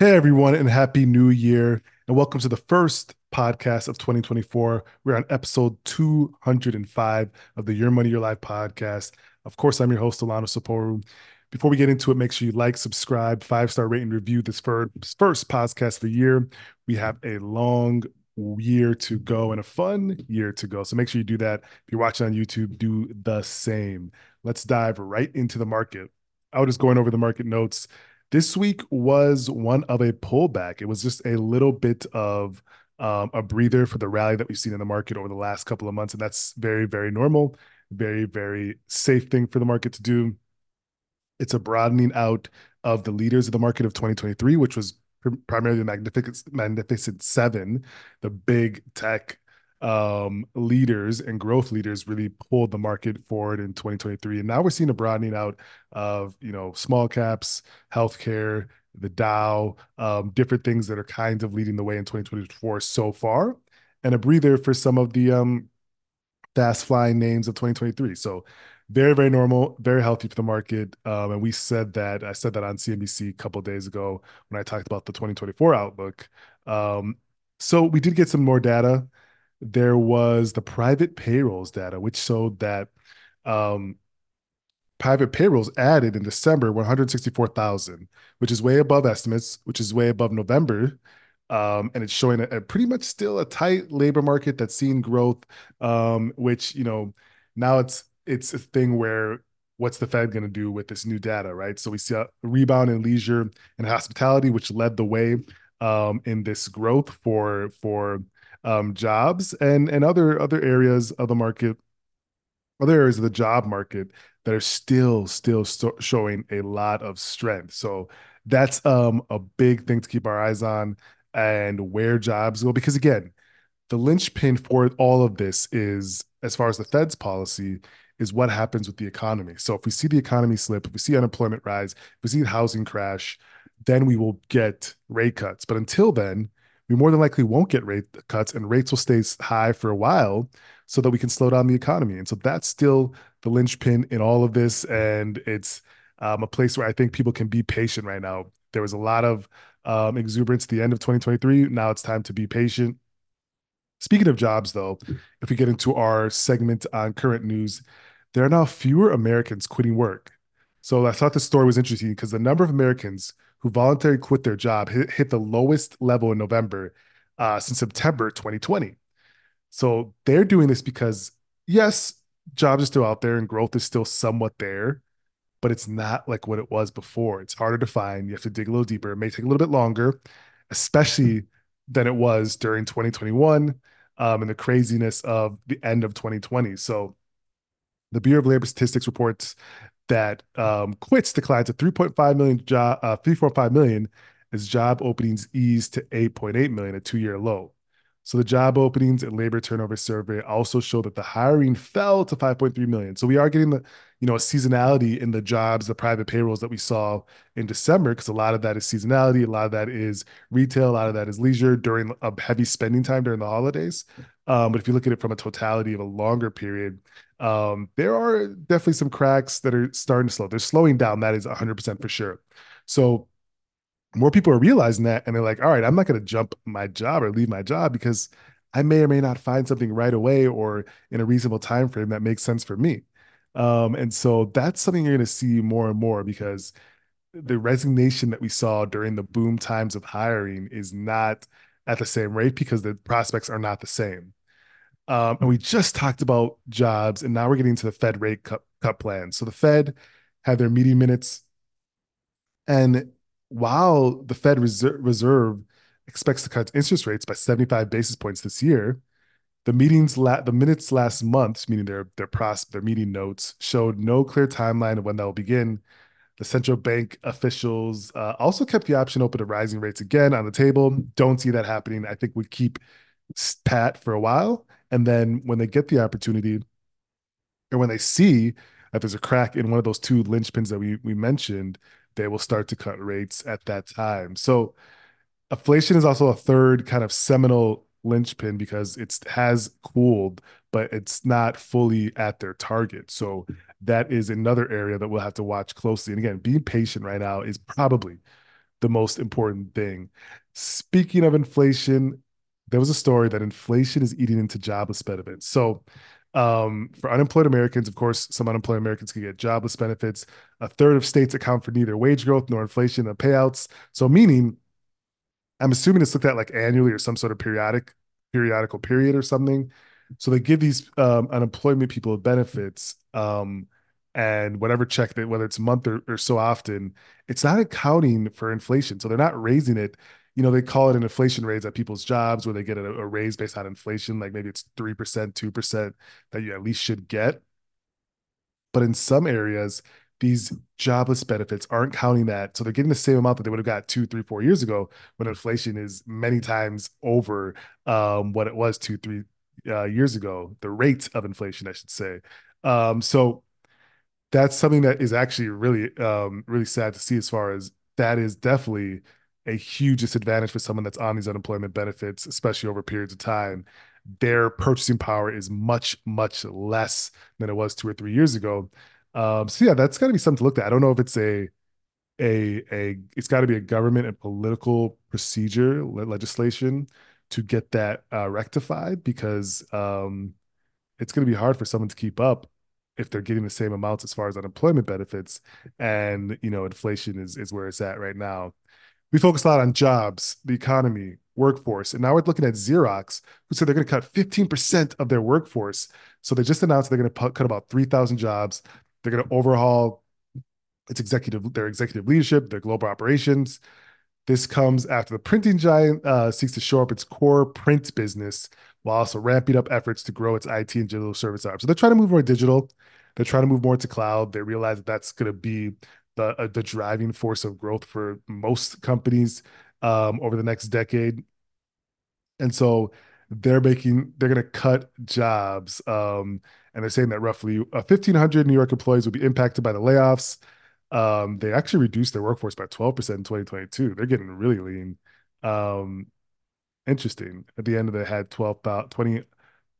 Hey everyone, and happy new year, and welcome to the first podcast of 2024. We're on episode 205 of the Your Money Your Life podcast. Of course, I'm your host, Delano Saporu. Before we get into it, make sure you like, subscribe, five star rate, and review this first, first podcast of the year. We have a long year to go and a fun year to go. So make sure you do that. If you're watching on YouTube, do the same. Let's dive right into the market. I was just going over the market notes this week was one of a pullback. It was just a little bit of um, a breather for the rally that we've seen in the market over the last couple of months. And that's very, very normal, very, very safe thing for the market to do. It's a broadening out of the leaders of the market of 2023, which was primarily the Magnificent, Magnificent Seven, the big tech um, leaders and growth leaders really pulled the market forward in 2023. And now we're seeing a broadening out of, you know, small caps, healthcare, the Dow, um, different things that are kind of leading the way in 2024 so far, and a breather for some of the um, fast flying names of 2023. So very, very normal, very healthy for the market. Um, and we said that, I said that on CNBC a couple days ago when I talked about the 2024 outlook. Um, so we did get some more data there was the private payrolls data, which showed that um, private payrolls added in December 164,000, which is way above estimates, which is way above November. Um, and it's showing a, a, pretty much still a tight labor market that's seen growth, um, which, you know, now it's it's a thing where what's the Fed going to do with this new data, right? So we see a rebound in leisure and hospitality, which led the way um, in this growth for for um, jobs and and other other areas of the market, other areas of the job market that are still still st- showing a lot of strength. So that's um, a big thing to keep our eyes on and where jobs go because again, the linchpin for all of this is as far as the Fed's policy is what happens with the economy. So if we see the economy slip, if we see unemployment rise, if we see housing crash, then we will get rate cuts. But until then, we more than likely won't get rate cuts and rates will stay high for a while so that we can slow down the economy. And so that's still the linchpin in all of this. And it's um, a place where I think people can be patient right now. There was a lot of um, exuberance at the end of 2023. Now it's time to be patient. Speaking of jobs, though, if we get into our segment on current news, there are now fewer Americans quitting work. So I thought the story was interesting because the number of Americans who voluntarily quit their job hit, hit the lowest level in November uh, since September 2020. So they're doing this because, yes, jobs are still out there and growth is still somewhat there, but it's not like what it was before. It's harder to find. You have to dig a little deeper. It may take a little bit longer, especially than it was during 2021 um, and the craziness of the end of 2020. So the Bureau of Labor Statistics reports that um, quits declined to 3.5 million job, uh, 3.5 million as job openings eased to 8.8 million, a two-year low. So the job openings and labor turnover survey also show that the hiring fell to 5.3 million. So we are getting the, you know, a seasonality in the jobs, the private payrolls that we saw in December, because a lot of that is seasonality, a lot of that is retail, a lot of that is leisure during a heavy spending time during the holidays. Um, but if you look at it from a totality of a longer period, um, there are definitely some cracks that are starting to slow. They're slowing down. That is 100% for sure. So more people are realizing that and they're like, all right, I'm not going to jump my job or leave my job because I may or may not find something right away or in a reasonable time frame that makes sense for me. Um, and so that's something you're going to see more and more because the resignation that we saw during the boom times of hiring is not at the same rate because the prospects are not the same. Um, and we just talked about jobs, and now we're getting to the Fed rate cut, cut plan. So the Fed had their meeting minutes, and while the Fed Reserve, Reserve expects to cut interest rates by 75 basis points this year, the meetings la- the minutes last month, meaning their their pros- their meeting notes, showed no clear timeline of when that will begin. The central bank officials uh, also kept the option open to rising rates again on the table. Don't see that happening. I think we keep pat for a while and then when they get the opportunity, or when they see that there's a crack in one of those two linchpins that we we mentioned, they will start to cut rates at that time. So inflation is also a third kind of seminal linchpin because it has cooled, but it's not fully at their target. So that is another area that we'll have to watch closely. And again, being patient right now is probably the most important thing. Speaking of inflation, there was a story that inflation is eating into jobless benefits. So, um, for unemployed Americans, of course, some unemployed Americans can get jobless benefits. A third of states account for neither wage growth nor inflation and payouts. So, meaning, I'm assuming it's looked at like annually or some sort of periodic, periodical period or something. So they give these um, unemployment people benefits, um, and whatever check that, whether it's a month or, or so often, it's not accounting for inflation. So they're not raising it. You know, they call it an inflation raise at people's jobs where they get a, a raise based on inflation, like maybe it's 3%, 2% that you at least should get. But in some areas, these jobless benefits aren't counting that. So they're getting the same amount that they would have got two, three, four years ago when inflation is many times over um, what it was two, three uh, years ago, the rate of inflation, I should say. Um, so that's something that is actually really, um, really sad to see as far as that is definitely a huge disadvantage for someone that's on these unemployment benefits, especially over periods of time. Their purchasing power is much, much less than it was two or three years ago. Um, so yeah, that's got to be something to look at. I don't know if it's a a a it's got to be a government and political procedure le- legislation to get that uh, rectified because um, it's going to be hard for someone to keep up if they're getting the same amounts as far as unemployment benefits and you know inflation is is where it's at right now we focus a lot on jobs the economy workforce and now we're looking at xerox who said they're going to cut 15% of their workforce so they just announced they're going to cut about 3000 jobs they're going to overhaul its executive their executive leadership their global operations this comes after the printing giant uh, seeks to shore up its core print business while also ramping up efforts to grow its IT and digital service arm. So they're trying to move more digital. They're trying to move more to cloud. They realize that that's going to be the uh, the driving force of growth for most companies um, over the next decade. And so they're making they're going to cut jobs, um, and they're saying that roughly uh, 1,500 New York employees will be impacted by the layoffs. Um, they actually reduced their workforce by 12% in 2022. They're getting really lean. Um, interesting. At the end of it, had 12, 20,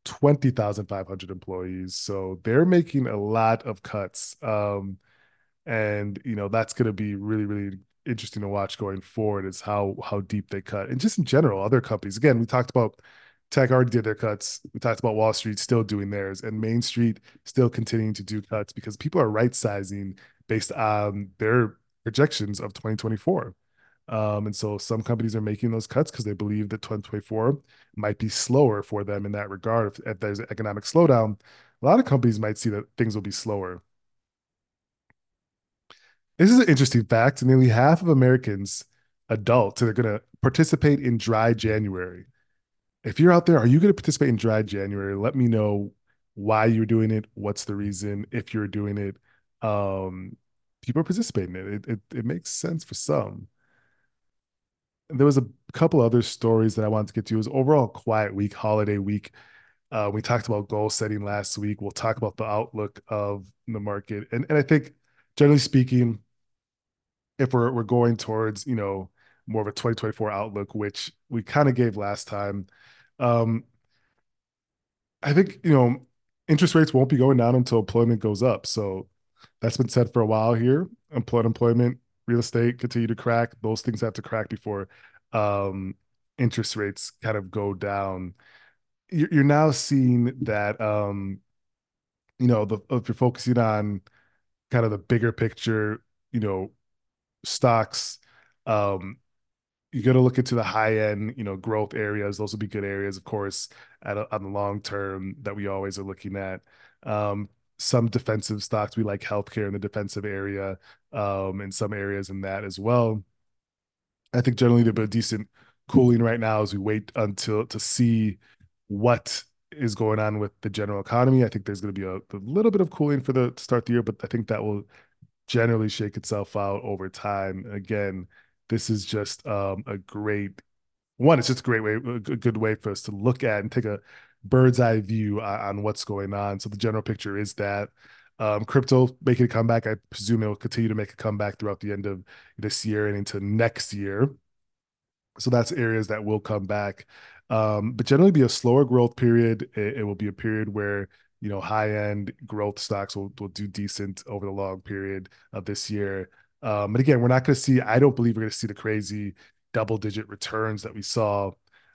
20,500 employees. So they're making a lot of cuts. Um, and you know, that's going to be really, really interesting to watch going forward is how, how deep they cut. And just in general, other companies, again, we talked about tech already did their cuts. We talked about Wall Street still doing theirs and Main Street still continuing to do cuts because people are right sizing based on their projections of 2024. Um, and so some companies are making those cuts because they believe that 2024 might be slower for them in that regard. If, if there's an economic slowdown, a lot of companies might see that things will be slower. This is an interesting fact. Nearly half of Americans, adults, are going to participate in dry January. If you're out there, are you going to participate in dry January? Let me know why you're doing it. What's the reason if you're doing it? Um, people are participating in it. It, it, it makes sense for some there was a couple other stories that I wanted to get to. It was overall quiet week, holiday week. Uh, we talked about goal setting last week. We'll talk about the outlook of the market, and and I think generally speaking, if we're we're going towards you know more of a 2024 outlook, which we kind of gave last time, um, I think you know interest rates won't be going down until employment goes up. So that's been said for a while here. Employment real estate continue to crack. Those things have to crack before um, interest rates kind of go down. You're, you're now seeing that, um, you know, the, if you're focusing on kind of the bigger picture, you know, stocks, um, you got to look into the high end, you know, growth areas. Those will be good areas, of course, at a, on the long term that we always are looking at. Um, some defensive stocks. We like healthcare in the defensive area, um, in some areas in that as well. I think generally there's a decent cooling right now as we wait until to see what is going on with the general economy. I think there's going to be a, a little bit of cooling for the start the year, but I think that will generally shake itself out over time. Again, this is just um, a great one. It's just a great way, a good way for us to look at and take a bird's eye view on, what's going on. So the general picture is that um, crypto making a comeback. I presume it will continue to make a comeback throughout the end of this year and into next year. So that's areas that will come back. Um, but generally be a slower growth period. It, it will be a period where you know high end growth stocks will, will do decent over the long period of this year. Um, but again, we're not going to see, I don't believe we're going to see the crazy double digit returns that we saw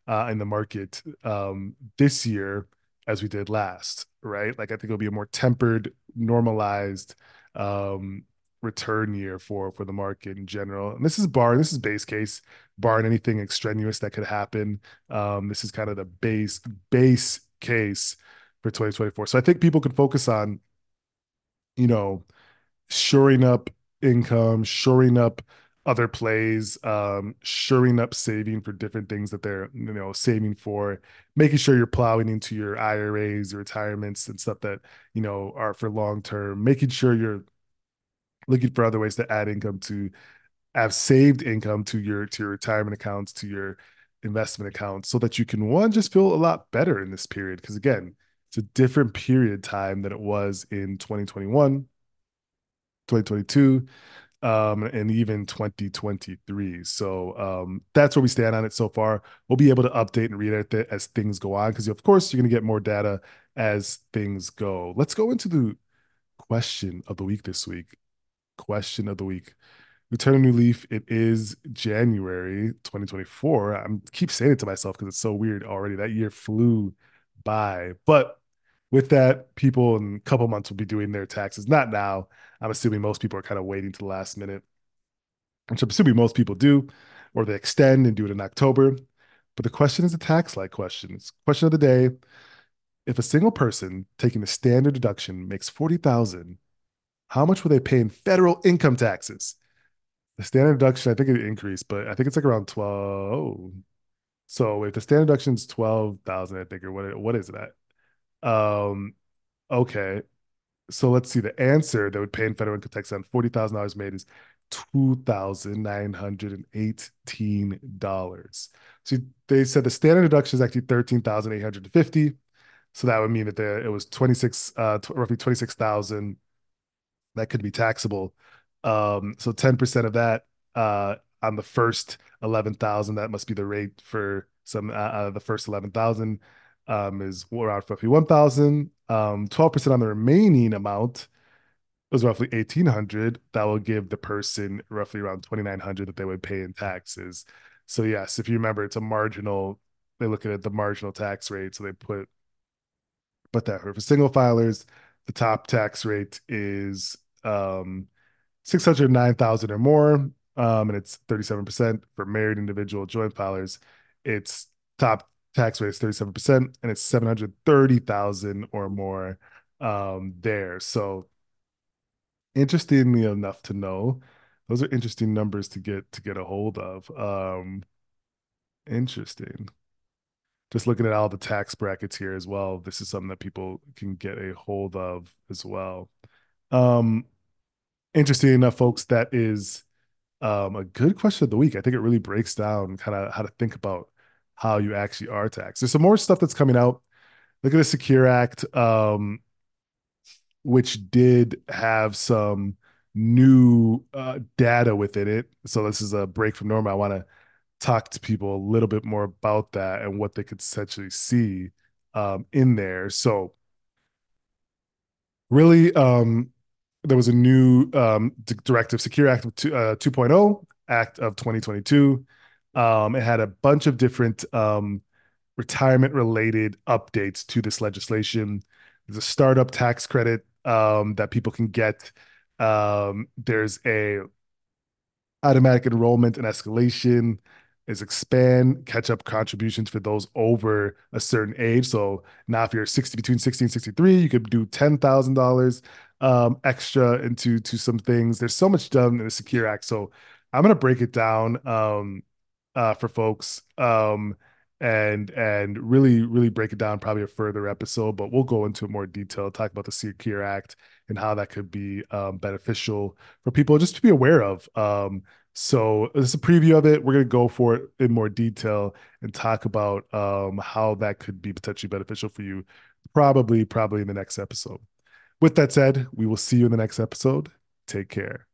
uh, in the market um, this year as we did last, right? Like I think it'll be a more tempered, normalized um, return year for for the market in general. And this is bar, this is base case, barring anything extraneous that could happen. Um, this is kind of the base base case for 2024. So I think people could focus on, you know, shoring up income, shoring up other plays, um, shoring up saving for different things that they're you know saving for, making sure you're plowing into your IRAs, your retirements, and stuff that you know are for long term. Making sure you're looking for other ways to add income to have saved income to your to your retirement accounts, to your investment accounts, so that you can one just feel a lot better in this period. Because again, it's a different period time than it was in 2021, 2022 um, and even 2023. So um, that's where we stand on it so far. We'll be able to update and read it as things go on because, of course, you're going to get more data as things go. Let's go into the question of the week this week. Question of the week. We turn a new leaf. It is January 2024. I keep saying it to myself because it's so weird already. That year flew by. But with that, people in a couple months will be doing their taxes. Not now. I'm assuming most people are kind of waiting to the last minute, which I'm assuming most people do, or they extend and do it in October. But the question is a tax like question. It's question of the day. If a single person taking the standard deduction makes 40,000, how much will they pay in federal income taxes? The standard deduction, I think it increased, but I think it's like around 12. So if the standard deduction is 12,000, I think, or what, what is that? Um, okay. So let's see. The answer that would pay in federal income tax on forty thousand dollars made is two thousand nine hundred and eighteen dollars. So they said the standard deduction is actually thirteen thousand eight hundred and fifty. So that would mean that there it was twenty six, uh, roughly twenty six thousand that could be taxable. Um, so ten percent of that uh, on the first eleven thousand, that must be the rate for some uh, uh the first eleven thousand um, is around roughly 1,000. Um, 12% on the remaining amount was roughly 1,800. That will give the person roughly around 2,900 that they would pay in taxes. So yes, if you remember, it's a marginal. They look at it, the marginal tax rate, so they put but that for single filers. The top tax rate is um, 609,000 or more, um, and it's 37% for married individual joint filers. It's top tax rate is 37% and it's 730,000 or more um, there. So interestingly enough to know, those are interesting numbers to get to get a hold of. Um, interesting. Just looking at all the tax brackets here as well. This is something that people can get a hold of as well. Um, interesting enough, folks, that is um, a good question of the week. I think it really breaks down kind of how to think about how you actually are taxed. There's some more stuff that's coming out. Look at the Secure Act, um, which did have some new uh, data within it. So this is a break from normal. I want to talk to people a little bit more about that and what they could essentially see um, in there. So really, um, there was a new um, directive, Secure Act of two, uh, 2.0, Act of 2022 um, it had a bunch of different um, retirement related updates to this legislation. There's a startup tax credit um, that people can get. Um, there's a automatic enrollment and escalation is expand catch up contributions for those over a certain age. So now if you're 60 between 60 and 63, you could do $10,000 um, extra into to some things. There's so much done in the Secure Act. So I'm to break it down um, uh, for folks um, and and really really break it down probably a further episode but we'll go into more detail talk about the secure act and how that could be um, beneficial for people just to be aware of. Um, so this is a preview of it. We're going to go for it in more detail and talk about um, how that could be potentially beneficial for you probably probably in the next episode. With that said we will see you in the next episode. Take care